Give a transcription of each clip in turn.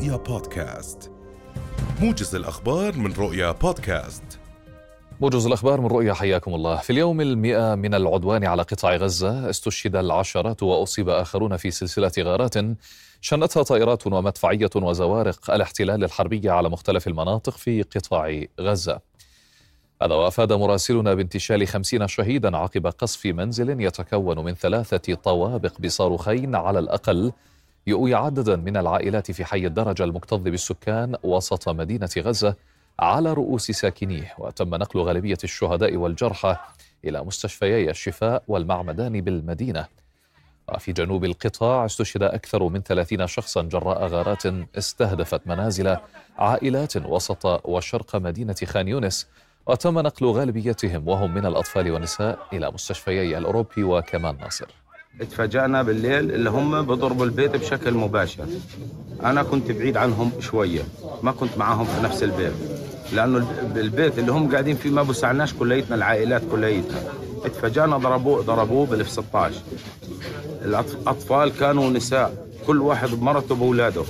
رؤيا بودكاست. موجز الأخبار من رؤيا بودكاست. موجز الأخبار من رؤيا حياكم الله. في اليوم المئة من العدوان على قطاع غزة استشهد العشرات وأصيب آخرون في سلسلة غارات شنتها طائرات ومدفعية وزوارق الاحتلال الحربية على مختلف المناطق في قطاع غزة. هذا وأفاد مراسلنا بانتشال خمسين شهيدا عقب قصف منزل يتكون من ثلاثة طوابق بصاروخين على الأقل يؤوي عددا من العائلات في حي الدرجة المكتظ بالسكان وسط مدينة غزة على رؤوس ساكنيه وتم نقل غالبية الشهداء والجرحى إلى مستشفيي الشفاء والمعمدان بالمدينة. وفي جنوب القطاع استشهد أكثر من ثلاثين شخصا جراء غارات استهدفت منازل عائلات وسط وشرق مدينة خان يونس وتم نقل غالبيتهم وهم من الأطفال والنساء إلى مستشفيي الأوروبي وكمال ناصر. اتفاجأنا بالليل اللي هم بضربوا البيت بشكل مباشر. أنا كنت بعيد عنهم شوية ما كنت معاهم في نفس البيت لأنه البيت اللي هم قاعدين فيه ما بوسعناش كليتنا العائلات كليتها. اتفاجأنا ضربوه ضربوه بالاف 16 الأطفال كانوا نساء كل واحد بمرته بأولاده.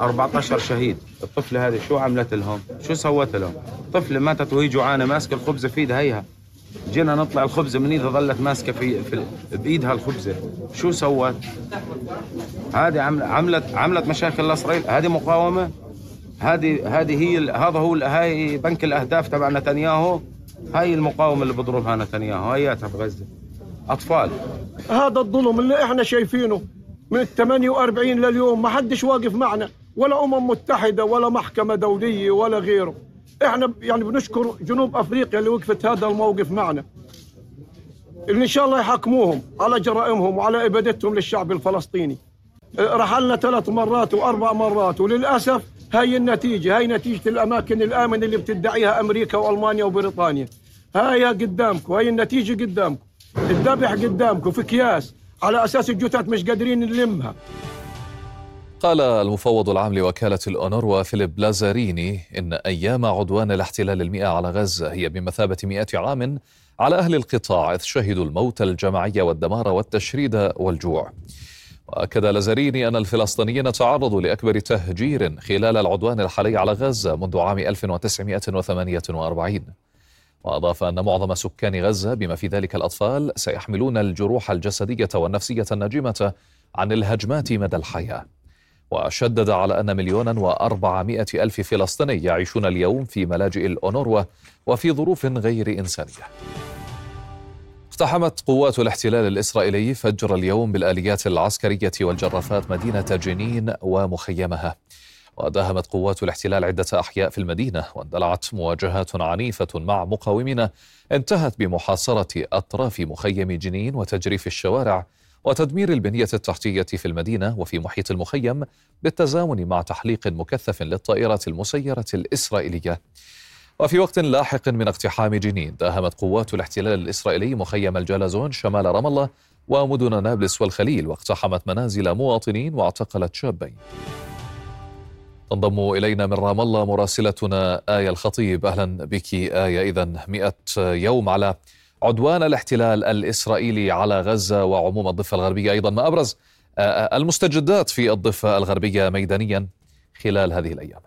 14 شهيد. الطفلة هذه شو عملت لهم؟ شو سوت لهم؟ طفلة ماتت وهي جوعانة ماسكة الخبزة في إيدها هيها. جينا نطلع الخبزة من إيدها ظلت ماسكة في, في بإيدها الخبزة. شو سوت؟ هذه عملت عملت مشاكل لإسرائيل هذه مقاومة. هذه هذه هي هذا هو هاي بنك الأهداف تبع نتنياهو. هاي المقاومة اللي بضربها نتنياهو. هياتها في غزة أطفال. هذا الظلم اللي إحنا شايفينه من ال 48 لليوم. ما حدش واقف معنا. ولا أمم متحدة ولا محكمة دولية ولا غيره. إحنا يعني بنشكر جنوب افريقيا اللي وقفت هذا الموقف معنا. إن شاء الله يحاكموهم على جرائمهم وعلى إبادتهم للشعب الفلسطيني. أه، رحلنا ثلاث مرات وأربع مرات وللأسف هاي النتيجة هاي نتيجة الأماكن الآمنة اللي بتدعيها أمريكا وألمانيا وبريطانيا. هاي قدامكم هاي النتيجة قدامكم. الذبح قدامكم في اكياس على أساس الجثث مش قادرين نلمها. قال المفوض العام لوكالة الأونروا فيليب لازاريني إن أيام عدوان الاحتلال المئة على غزة هي بمثابة مئة عام على أهل القطاع إذ شهدوا الموت الجماعي والدمار والتشريد والجوع. وأكد لازاريني أن الفلسطينيين تعرضوا لأكبر تهجير خلال العدوان الحالي على غزة منذ عام 1948 وأضاف أن معظم سكان غزة بما في ذلك الأطفال سيحملون الجروح الجسدية والنفسية الناجمة عن الهجمات مدى الحياة. وشدد على أن مليونا وأربعمائة ألف فلسطيني يعيشون اليوم في ملاجئ الأونروا وفي ظروف غير إنسانية. اقتحمت قوات الاحتلال الإسرائيلي فجر اليوم بالآليات العسكرية والجرافات مدينة جنين ومخيمها. وداهمت قوات الاحتلال عدة أحياء في المدينة واندلعت مواجهات عنيفة مع مقاومين. انتهت بمحاصرة أطراف مخيم جنين وتجريف الشوارع وتدمير البنية التحتية في المدينة وفي محيط المخيم بالتزامن مع تحليق مكثف للطائرات المسيرة الإسرائيلية. وفي وقت لاحق من اقتحام جنين داهمت قوات الاحتلال الإسرائيلي مخيم الجلازون شمال رام الله ومدن نابلس والخليل واقتحمت منازل مواطنين واعتقلت شابين. تنضم إلينا من رام الله مراسلتنا آية الخطيب. أهلا بك آية. إذا مئة يوم على عدوان الاحتلال الإسرائيلي على غزة وعموم الضفة الغربية أيضا. ما أبرز المستجدات في الضفة الغربية ميدانيا خلال هذه الأيام.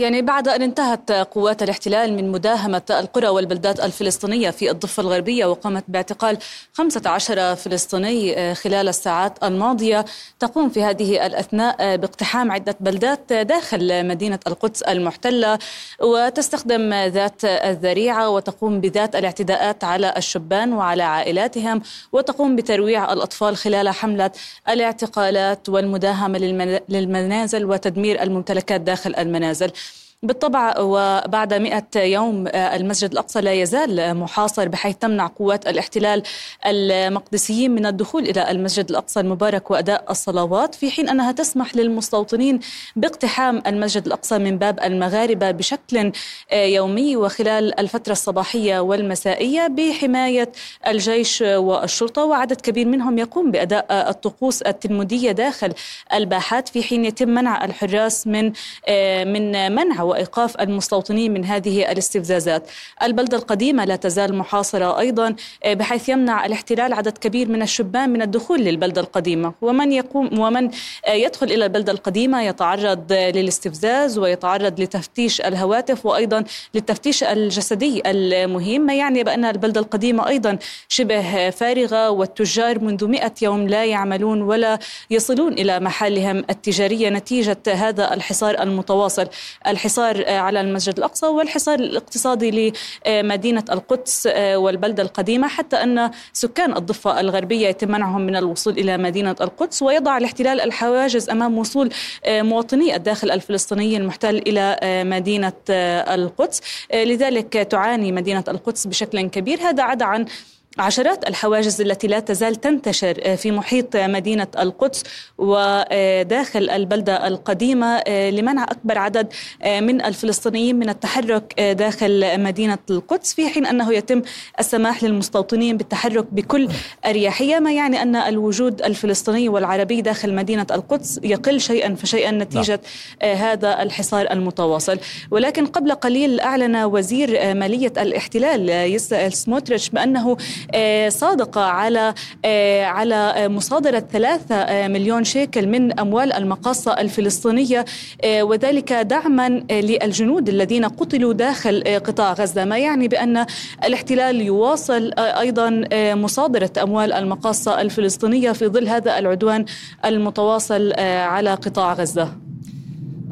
يعني بعد أن انتهت قوات الاحتلال من مداهمة القرى والبلدات الفلسطينية في الضفة الغربية وقامت باعتقال 15 فلسطيني خلال الساعات الماضية تقوم في هذه الأثناء باقتحام عدة بلدات داخل مدينة القدس المحتلة وتستخدم ذات الذريعة وتقوم بذات الاعتداءات على الشبان وعلى عائلاتهم وتقوم بترويع الأطفال خلال حملة الاعتقالات والمداهمة للمنازل وتدمير الممتلكات داخل المنازل. بالطبع وبعد مئة يوم آه، المسجد الأقصى لا يزال محاصر بحيث تمنع قوات الاحتلال المقدسيين من الدخول إلى المسجد الأقصى المبارك وأداء الصلوات في حين أنها تسمح للمستوطنين باقتحام المسجد الأقصى من باب المغاربة بشكل آه، يومي وخلال الفترة الصباحية والمسائية بحماية الجيش والشرطة وعدد كبير منهم يقوم بأداء الطقوس التلمودية داخل الباحات في حين يتم منع الحراس من آه، من منع وإيقاف المستوطنين من هذه الاستفزازات. البلدة القديمة لا تزال محاصرة أيضا بحيث يمنع الاحتلال عدد كبير من الشبان من الدخول للبلدة القديمة. ومن يقوم ومن يدخل إلى البلدة القديمة يتعرض للاستفزاز ويتعرض لتفتيش الهواتف وأيضا للتفتيش الجسدي المهم ما يعني بأن البلدة القديمة أيضا شبه فارغة والتجار منذ مئة يوم لا يعملون ولا يصلون إلى محلهم التجارية نتيجة هذا الحصار المتواصل. الحصار على المسجد الأقصى والحصار الاقتصادي لمدينة القدس والبلدة القديمة حتى أن سكان الضفة الغربية يتم منعهم من الوصول إلى مدينة القدس ويضع الاحتلال الحواجز أمام وصول مواطني الداخل الفلسطيني المحتل إلى مدينة القدس. لذلك تعاني مدينة القدس بشكل كبير. هذا عدا عن عشرات الحواجز التي لا تزال تنتشر في محيط مدينة القدس وداخل البلدة القديمة لمنع أكبر عدد من الفلسطينيين من التحرك داخل مدينة القدس في حين أنه يتم السماح للمستوطنين بالتحرك بكل أريحية ما يعني أن الوجود الفلسطيني والعربي داخل مدينة القدس يقل شيئا فشيئا نتيجة نعم. هذا الحصار المتواصل ولكن قبل قليل أعلن وزير مالية الاحتلال يسأل سموتريتش بأنه آه، صادقة على آه، على مصادرة ثلاثة آه، مليون شيكل من أموال المقاصة الفلسطينية وذلك دعما للجنود الذين قتلوا داخل قطاع غزة. ما يعني بأن الاحتلال يواصل أيضا مصادرة أموال المقاصة الفلسطينية في ظل هذا العدوان المتواصل على قطاع غزة؟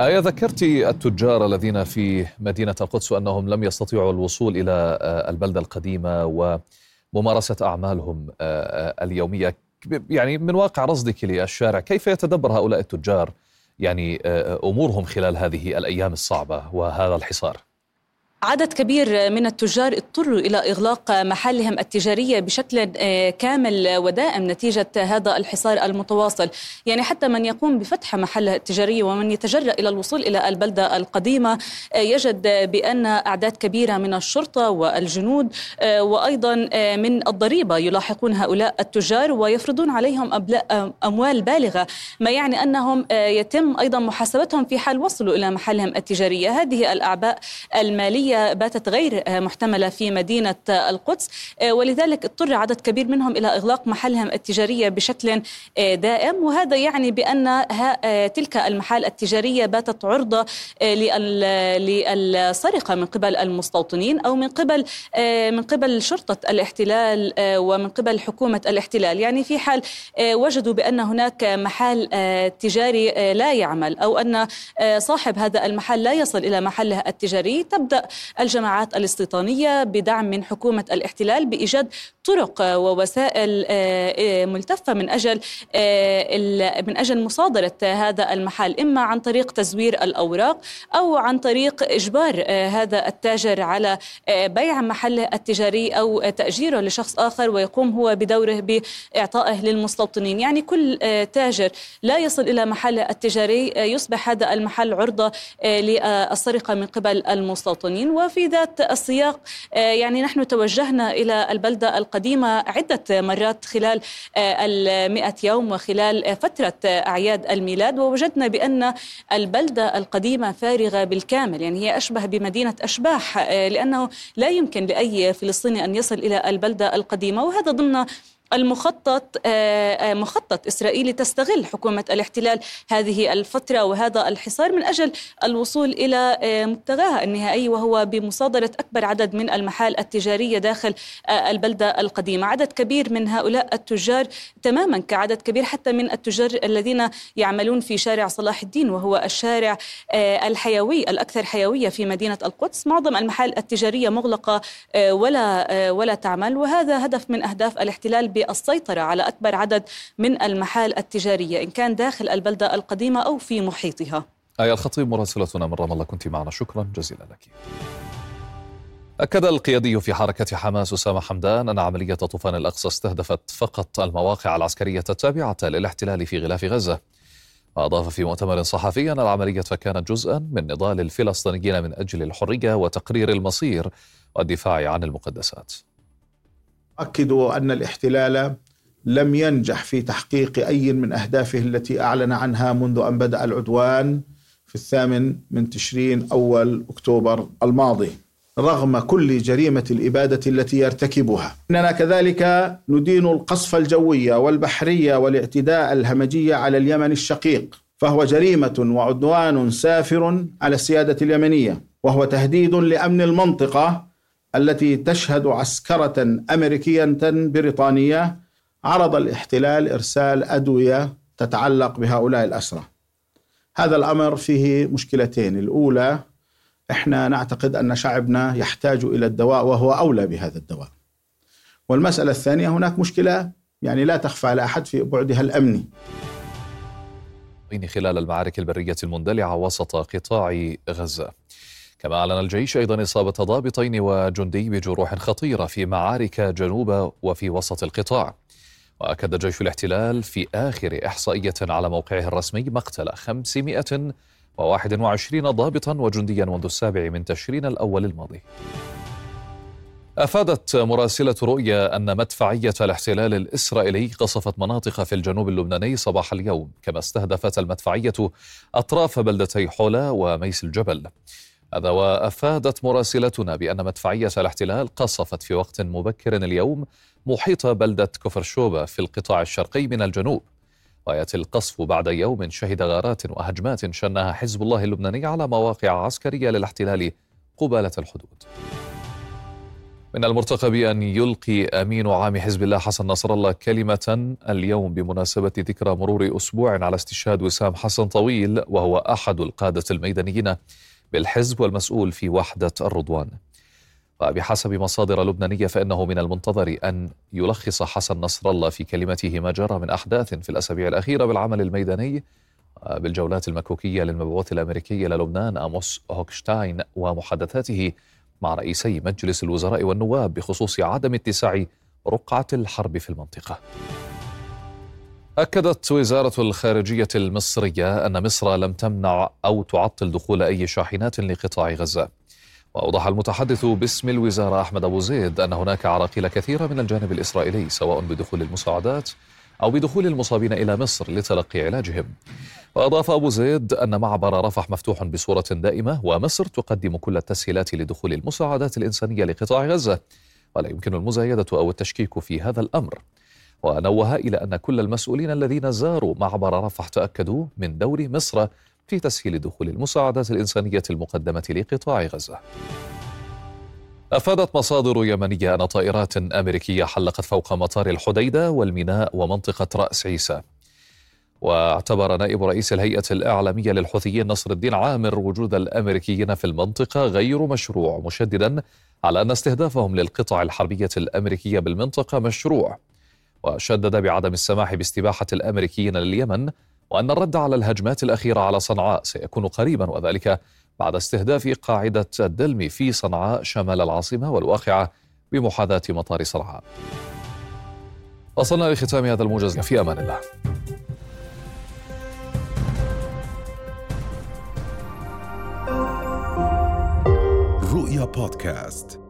آية ذكرت التجار الذين في مدينة القدس أنهم لم يستطيعوا الوصول إلى البلدة القديمة و ممارسة أعمالهم آه، آه، اليومية. يعني من واقع رصدك للشارع كيف يتدبر هؤلاء التجار؟ يعني آه، أمورهم خلال هذه الأيام الصعبة وهذا الحصار. عدد كبير من التجار اضطروا إلى إغلاق محلهم التجارية بشكل آه، كامل ودائم نتيجة هذا الحصار المتواصل، يعني حتى من يقوم بفتح محله التجاري ومن يتجرأ إلى الوصول إلى البلدة القديمة آه، يجد بأن أعداد كبيرة من الشرطة والجنود آه، وأيضا من الضريبة يلاحقون هؤلاء التجار ويفرضون عليهم أموال بالغة، ما يعني أنهم يتم أيضا محاسبتهم في حال وصلوا إلى محلهم التجارية، هذه الأعباء المالية العملية باتت غير محتملة في مدينة القدس. ولذلك اضطر عدد كبير منهم إلى إغلاق محلهم التجارية بشكل دائم. وهذا يعني بأن تلك المحال التجارية باتت عرضة للسرقة من قبل المستوطنين أو من قبل من قبل شرطة الاحتلال ومن قبل حكومة الاحتلال. يعني في حال وجدوا بأن هناك محل تجاري لا يعمل أو أن صاحب هذا المحل لا يصل إلى محله التجاري تبدأ الجماعات الاستيطانية بدعم من حكومة الاحتلال بإيجاد طرق ووسائل آه، آه، ملتفة من أجل آه، من أجل مصادرة هذا المحل إما عن طريق تزوير الأوراق أو عن طريق إجبار هذا التاجر على بيع محله التجاري أو تأجيره لشخص آخر ويقوم هو بدوره بإعطائه للمستوطنين. يعني كل تاجر لا يصل إلى محله التجاري يصبح هذا المحل عرضة للسرقة من قبل المستوطنين. وفي ذات السياق يعني نحن توجهنا إلى البلدة القديمة عدة مرات خلال آه، المئة يوم وخلال فترة أعياد الميلاد ووجدنا بأن البلدة القديمة فارغة بالكامل. يعني هي أشبه بمدينة أشباح آه، لأنه لا يمكن لأي فلسطيني أن يصل إلى البلدة القديمة وهذا ضمن المخطط آه، آه، مخطط اسرائيلي تستغل حكومة الاحتلال هذه الفترة وهذا الحصار من أجل الوصول إلى آه، مبتغاها النهائي وهو بمصادرة أكبر عدد من المحال التجارية داخل البلدة القديمة، عدد كبير من هؤلاء التجار تماما كعدد كبير حتى من التجار الذين يعملون في شارع صلاح الدين وهو الشارع الحيوي الأكثر حيوية في مدينة القدس، معظم المحال التجارية مغلقة ولا ولا تعمل وهذا هدف من أهداف الاحتلال بالسيطرة على أكبر عدد من المحال التجارية إن كان داخل البلدة القديمة أو في محيطها. آية الخطيب مراسلتنا من رام الله كنت معنا. شكرا جزيلا لك. أكد القيادي في حركة حماس أسامة حمدان أن عملية طوفان الأقصى استهدفت فقط المواقع العسكرية التابعة للاحتلال في غلاف غزة. وأضاف في مؤتمر صحفي أن العملية كانت جزءا من نضال الفلسطينيين من أجل الحرية وتقرير المصير والدفاع عن المقدسات. أكدوا أن الاحتلال لم ينجح في تحقيق أي من أهدافه التي أعلن عنها منذ أن بدأ العدوان في الثامن من تشرين أول أكتوبر الماضي رغم كل جريمة الإبادة التي يرتكبها. إننا كذلك ندين القصف الجوية والبحرية والاعتداء الهمجية على اليمن الشقيق فهو جريمة وعدوان سافر على السيادة اليمنية وهو تهديد لأمن المنطقة التي تشهد عسكرة أمريكية بريطانية عرض الاحتلال إرسال أدوية تتعلق بهؤلاء الأسرى هذا الأمر فيه مشكلتين الأولى إحنا نعتقد أن شعبنا يحتاج إلى الدواء وهو أولى بهذا الدواء. والمسألة الثانية هناك مشكلة يعني لا تخفى على أحد في بعدها الأمني. خلال المعارك البرية المندلعة وسط قطاع غزة. كما أعلن الجيش أيضا إصابة ضابطين وجندي بجروح خطيرة في معارك جنوب وفي وسط القطاع. وأكد جيش الاحتلال في آخر إحصائية على موقعه الرسمي مقتل 500 وواحد وعشرين ضابطا وجنديا منذ السابع من تشرين الأول الماضي أفادت مراسلة رؤيا أن مدفعية الاحتلال الإسرائيلي قصفت مناطق في الجنوب اللبناني صباح اليوم كما استهدفت المدفعية أطراف بلدتي حولا وميس الجبل هذا وأفادت مراسلتنا بأن مدفعية الاحتلال قصفت في وقت مبكر اليوم محيط بلدة كفر شوبه في القطاع الشرقي من الجنوب وياتي القصف بعد يوم شهد غارات وهجمات شنها حزب الله اللبناني على مواقع عسكرية للاحتلال قبالة الحدود. من المرتقب أن يلقي أمين عام حزب الله حسن نصر الله كلمة اليوم بمناسبة ذكرى مرور أسبوع على استشهاد وسام حسن طويل وهو أحد القادة الميدانيين بالحزب والمسؤول في وحدة الرضوان. وبحسب مصادر لبنانية فإنه من المنتظر أن يلخص حسن نصر الله في كلمته ما جرى من أحداث في الأسابيع الأخيرة بالعمل الميداني بالجولات المكوكية للمبعوث الأمريكي للبنان أموس هوكشتاين ومحادثاته مع رئيسي مجلس الوزراء والنواب بخصوص عدم اتساع رقعة الحرب في المنطقة. أكدت وزارة الخارجية المصرية أن مصر لم تمنع أو تعطل دخول أي شاحنات لقطاع غزة. وأوضح المتحدث باسم الوزارة أحمد أبو زيد أن هناك عراقيل كثيرة من الجانب الإسرائيلي سواء بدخول المساعدات أو بدخول المصابين إلى مصر لتلقي علاجهم. وأضاف أبو زيد أن معبر رفح مفتوح بصورة دائمة ومصر تقدم كل التسهيلات لدخول المساعدات الإنسانية لقطاع غزة. ولا يمكن المزايدة أو التشكيك في هذا الأمر. ونوه إلى أن كل المسؤولين الذين زاروا معبر رفح تأكدوا من دور مصر في تسهيل دخول المساعدات الإنسانية المقدمة لقطاع غزة. أفادت مصادر يمنية أن طائرات أمريكية حلقت فوق مطار الحديدة والميناء ومنطقة رأس عيسى. واعتبر نائب رئيس الهيئة الإعلامية للحوثيين نصر الدين عامر وجود الأمريكيين في المنطقة غير مشروع مشددا على أن استهدافهم للقطع الحربية الأمريكية بالمنطقة مشروع وشدد بعدم السماح باستباحة الأمريكيين لليمن وأن الرد على الهجمات الأخيرة على صنعاء سيكون قريبا وذلك بعد استهداف قاعدة الدلمي في صنعاء شمال العاصمة والواقعة بمحاذاة مطار صنعاء. وصلنا لختام هذا الموجز. في أمان الله. رؤيا بودكاست.